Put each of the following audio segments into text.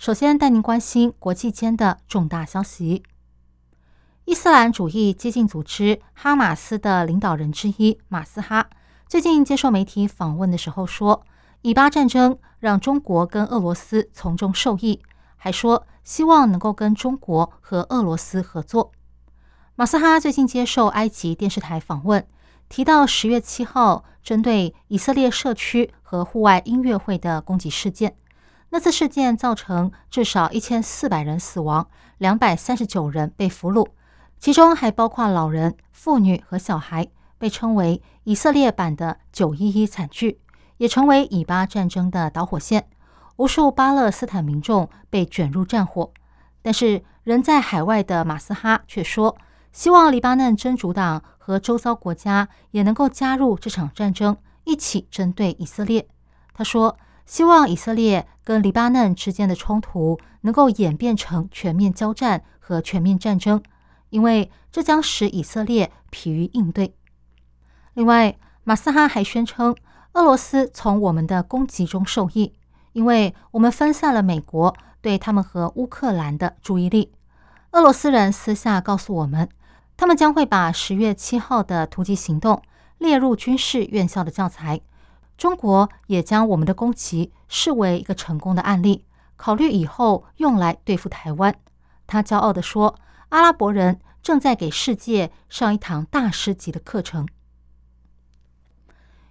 首先带您关心国际间的重大消息。伊斯兰主义激进组织哈马斯的领导人之一马斯哈最近接受媒体访问的时候说，以巴战争让中国跟俄罗斯从中受益，还说希望能够跟中国和俄罗斯合作。马斯哈最近接受埃及电视台访问。提到十月七号针对以色列社区和户外音乐会的攻击事件，那次事件造成至少一千四百人死亡，两百三十九人被俘虏，其中还包括老人、妇女和小孩，被称为以色列版的九一一惨剧，也成为以巴战争的导火线。无数巴勒斯坦民众被卷入战火，但是人在海外的马斯哈却说。希望黎巴嫩真主党和周遭国家也能够加入这场战争，一起针对以色列。他说：“希望以色列跟黎巴嫩之间的冲突能够演变成全面交战和全面战争，因为这将使以色列疲于应对。”另外，马斯哈还宣称，俄罗斯从我们的攻击中受益，因为我们分散了美国对他们和乌克兰的注意力。俄罗斯人私下告诉我们。他们将会把十月七号的突击行动列入军事院校的教材。中国也将我们的攻击视为一个成功的案例，考虑以后用来对付台湾。他骄傲地说：“阿拉伯人正在给世界上一堂大师级的课程。”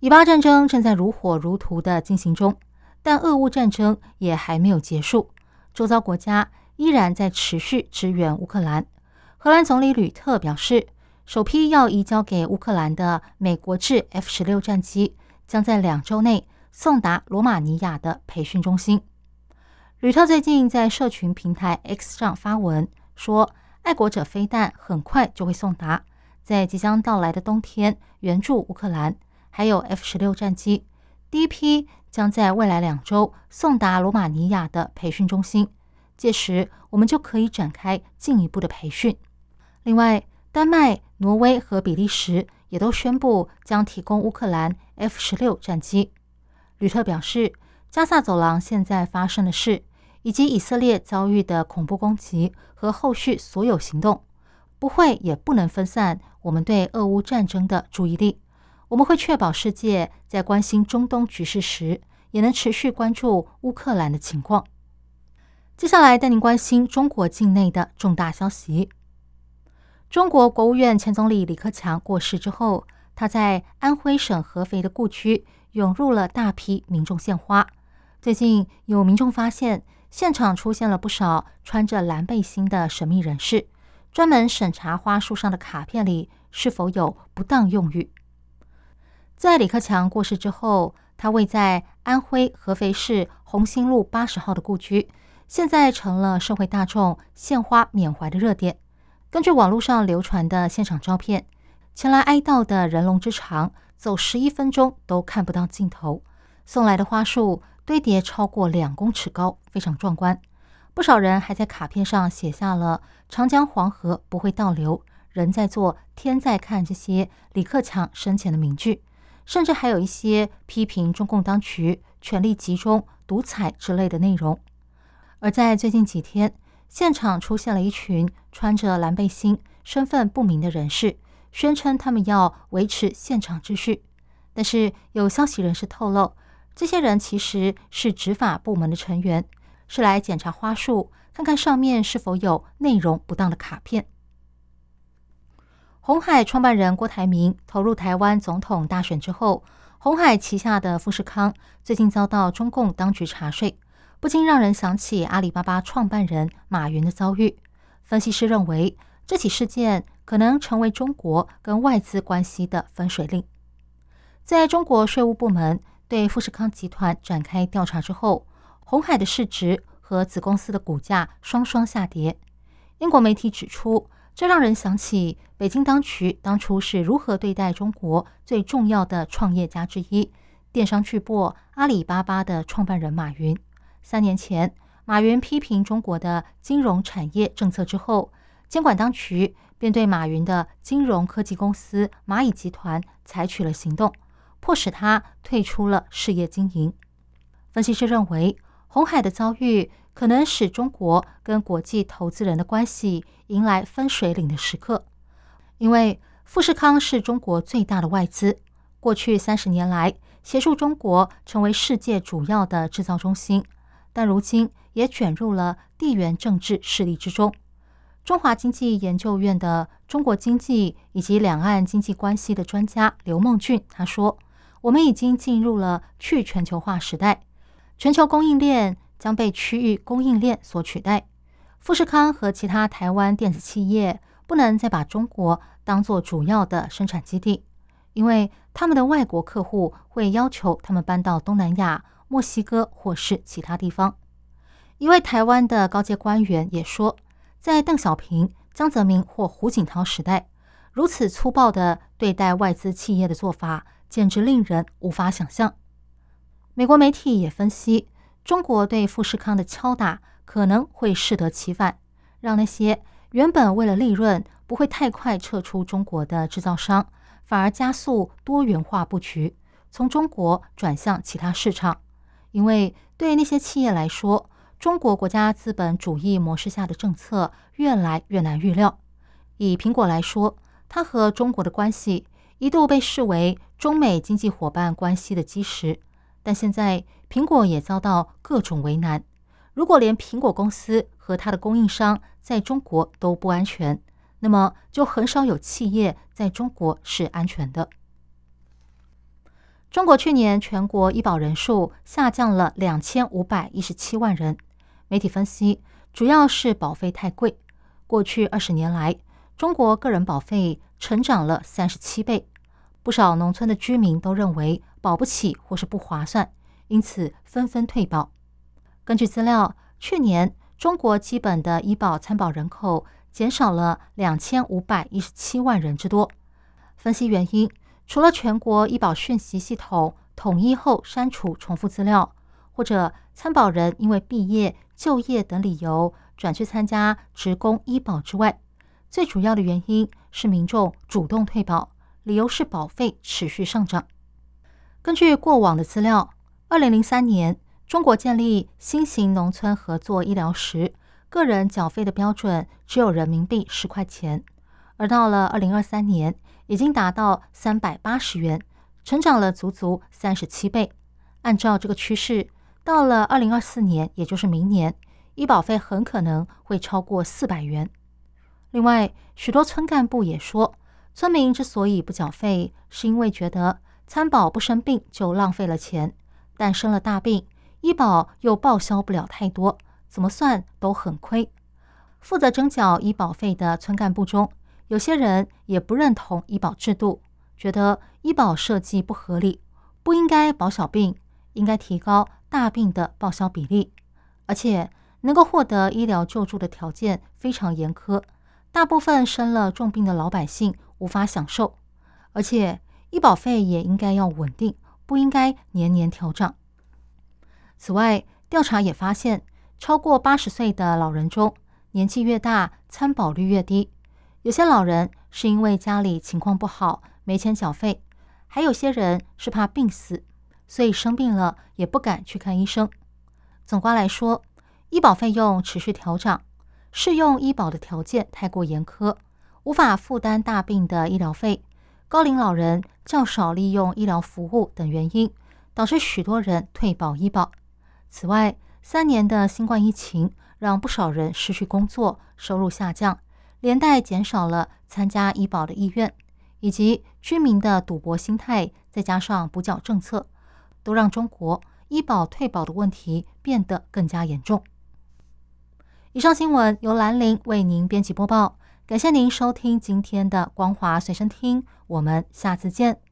以巴战争正在如火如荼的进行中，但俄乌战争也还没有结束，周遭国家依然在持续支援乌克兰。荷兰总理吕特表示，首批要移交给乌克兰的美国制 F 十六战机将在两周内送达罗马尼亚的培训中心。吕特最近在社群平台 X 上发文说，爱国者飞弹很快就会送达，在即将到来的冬天援助乌克兰。还有 F 十六战机，第一批将在未来两周送达罗马尼亚的培训中心，届时我们就可以展开进一步的培训。另外，丹麦、挪威和比利时也都宣布将提供乌克兰 F 十六战机。吕特表示，加萨走廊现在发生的事，以及以色列遭遇的恐怖攻击和后续所有行动，不会也不能分散我们对俄乌战争的注意力。我们会确保世界在关心中东局势时，也能持续关注乌克兰的情况。接下来带您关心中国境内的重大消息。中国国务院前总理李克强过世之后，他在安徽省合肥的故居涌入了大批民众献花。最近有民众发现，现场出现了不少穿着蓝背心的神秘人士，专门审查花束上的卡片里是否有不当用语。在李克强过世之后，他位在安徽合肥市红星路八十号的故居，现在成了社会大众献花缅怀的热点。根据网络上流传的现场照片，前来哀悼的人龙之长，走十一分钟都看不到尽头。送来的花束堆叠超过两公尺高，非常壮观。不少人还在卡片上写下了“长江黄河不会倒流，人在做，天在看”这些李克强生前的名句，甚至还有一些批评中共当局权力集中、独裁之类的内容。而在最近几天，现场出现了一群穿着蓝背心、身份不明的人士，宣称他们要维持现场秩序。但是有消息人士透露，这些人其实是执法部门的成员，是来检查花束，看看上面是否有内容不当的卡片。红海创办人郭台铭投入台湾总统大选之后，红海旗下的富士康最近遭到中共当局查税。不禁让人想起阿里巴巴创办人马云的遭遇。分析师认为，这起事件可能成为中国跟外资关系的分水岭。在中国税务部门对富士康集团展开调查之后，红海的市值和子公司的股价双双下跌。英国媒体指出，这让人想起北京当局当初是如何对待中国最重要的创业家之一——电商巨擘阿里巴巴的创办人马云。三年前，马云批评中国的金融产业政策之后，监管当局便对马云的金融科技公司蚂蚁集团采取了行动，迫使他退出了事业经营。分析师认为，红海的遭遇。可能使中国跟国际投资人的关系迎来分水岭的时刻，因为富士康是中国最大的外资，过去三十年来协助中国成为世界主要的制造中心，但如今也卷入了地缘政治势力之中。中华经济研究院的中国经济以及两岸经济关系的专家刘梦俊他说：“我们已经进入了去全球化时代，全球供应链。”将被区域供应链所取代。富士康和其他台湾电子企业不能再把中国当作主要的生产基地，因为他们的外国客户会要求他们搬到东南亚、墨西哥或是其他地方。一位台湾的高阶官员也说，在邓小平、江泽民或胡锦涛时代，如此粗暴的对待外资企业的做法，简直令人无法想象。美国媒体也分析。中国对富士康的敲打可能会适得其反，让那些原本为了利润不会太快撤出中国的制造商，反而加速多元化布局，从中国转向其他市场。因为对那些企业来说，中国国家资本主义模式下的政策越来越难预料。以苹果来说，它和中国的关系一度被视为中美经济伙伴关系的基石。但现在，苹果也遭到各种为难。如果连苹果公司和它的供应商在中国都不安全，那么就很少有企业在中国是安全的。中国去年全国医保人数下降了两千五百一十七万人。媒体分析，主要是保费太贵。过去二十年来，中国个人保费成长了三十七倍。不少农村的居民都认为保不起或是不划算，因此纷纷退保。根据资料，去年中国基本的医保参保人口减少了两千五百一十七万人之多。分析原因，除了全国医保讯息系统统一后删除重复资料，或者参保人因为毕业、就业等理由转去参加职工医保之外，最主要的原因是民众主动退保。理由是保费持续上涨。根据过往的资料，二零零三年中国建立新型农村合作医疗时，个人缴费的标准只有人民币十块钱，而到了二零二三年，已经达到三百八十元，成长了足足三十七倍。按照这个趋势，到了二零二四年，也就是明年，医保费很可能会超过四百元。另外，许多村干部也说。村民之所以不缴费，是因为觉得参保不生病就浪费了钱，但生了大病，医保又报销不了太多，怎么算都很亏。负责征缴医保费的村干部中，有些人也不认同医保制度，觉得医保设计不合理，不应该保小病，应该提高大病的报销比例，而且能够获得医疗救助的条件非常严苛，大部分生了重病的老百姓。无法享受，而且医保费也应该要稳定，不应该年年调涨。此外，调查也发现，超过八十岁的老人中，年纪越大，参保率越低。有些老人是因为家里情况不好，没钱缴费；还有些人是怕病死，所以生病了也不敢去看医生。总括来说，医保费用持续调涨，适用医保的条件太过严苛。无法负担大病的医疗费，高龄老人较少利用医疗服务等原因，导致许多人退保医保。此外，三年的新冠疫情让不少人失去工作，收入下降，连带减少了参加医保的意愿，以及居民的赌博心态，再加上补缴政策，都让中国医保退保的问题变得更加严重。以上新闻由兰陵为您编辑播报。感谢您收听今天的光华随身听，我们下次见。